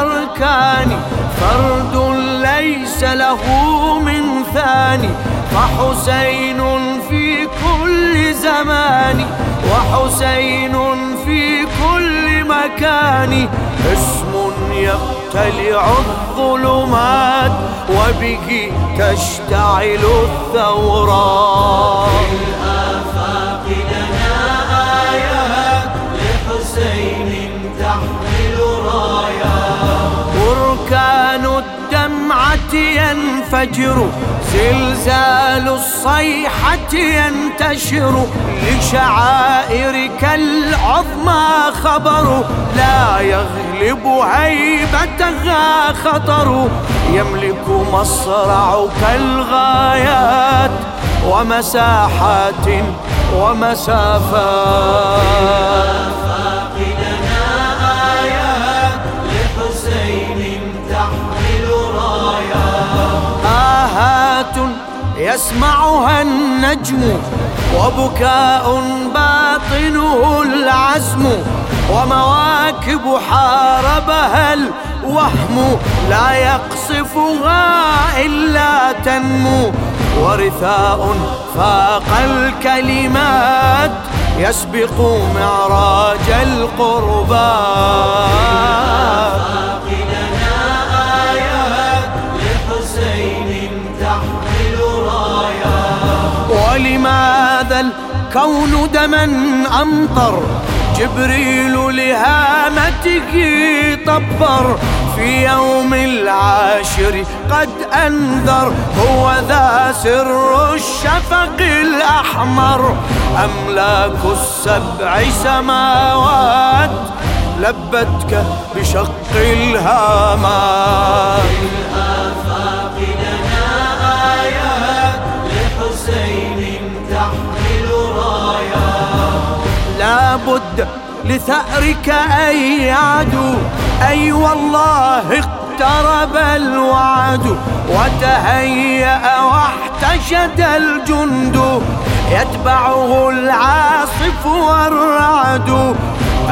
أركان فرد ليس له من ثاني. فحسين في كل زمان وحسين في كل مكان. اسم يبتلع الظلمات وبه تشتعل الثورات. ينفجر زلزال الصيحة ينتشر. لشعائرك العظمى خبر لا يغلب هيبتها خطر. يملك مصرعك الغايات ومساحات ومسافات. يسمعها النجم وبكاء باطنه العزم ومواكب حاربها الوهم. لا يقصفها إلا تنمو ورثاء فاق الكلمات يسبق معراج القربات. ولماذا الكون دما أمطر؟ جبريل لهامته طبر. في يوم العاشر قد أنذر هو ذا سر الشفق الأحمر. أملاك السبع سماوات؟ لبتك بشق الهامات. لابد لثأرك أي عدو. أي والله اقترب الوعد وتهيأ واحتشد الجند. يتبعه العاصف والرعد.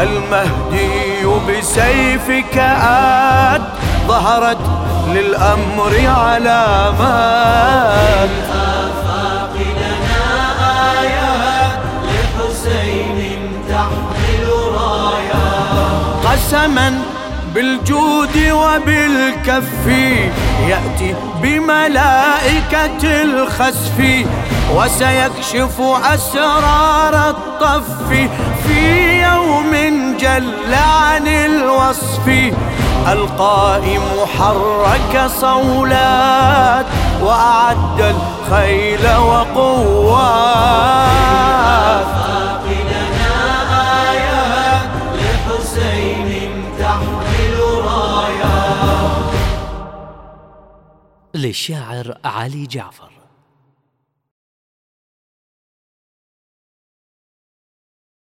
المهدي بسيفك آت. ظهرت للأمر علامات قسما بالجود وبالكف يأتي بملائكة الخسف وسيكشف أسرار الطف. في يوم جل عن الوصف القائم حرك صولات وأعد الخيل وقوات للشاعر علي جعفر.